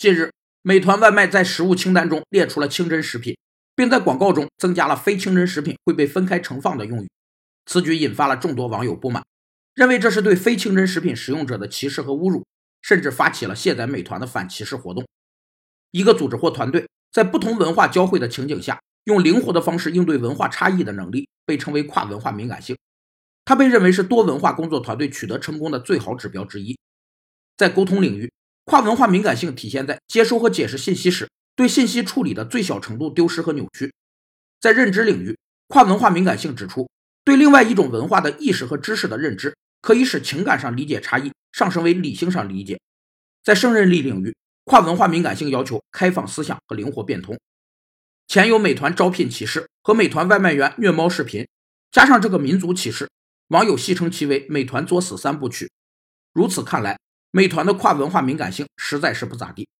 近日，美团外卖在食物清单中列出了清真食品，并在广告中增加了非清真食品会被分开盛放的用语。此举引发了众多网友不满，认为这是对非清真食品使用者的歧视和侮辱，甚至发起了卸载美团的反歧视活动。一个组织或团队在不同文化交汇的情景下，用灵活的方式应对文化差异的能力，被称为跨文化敏感性。它被认为是多文化工作团队取得成功的最好指标之一。在沟通领域，跨文化敏感性体现在接收和解释信息时，对信息处理的最小程度丢失和扭曲。在认知领域，跨文化敏感性指出，对另外一种文化的意识和知识的认知，可以使情感上理解差异上升为理性上理解。在胜任力领域，跨文化敏感性要求开放思想和灵活变通。前有美团招聘歧视和美团外卖员虐猫视频，加上这个民族歧视，网友戏称其为“美团作死三部曲”。如此看来。美团的跨文化敏感性实在是不咋地。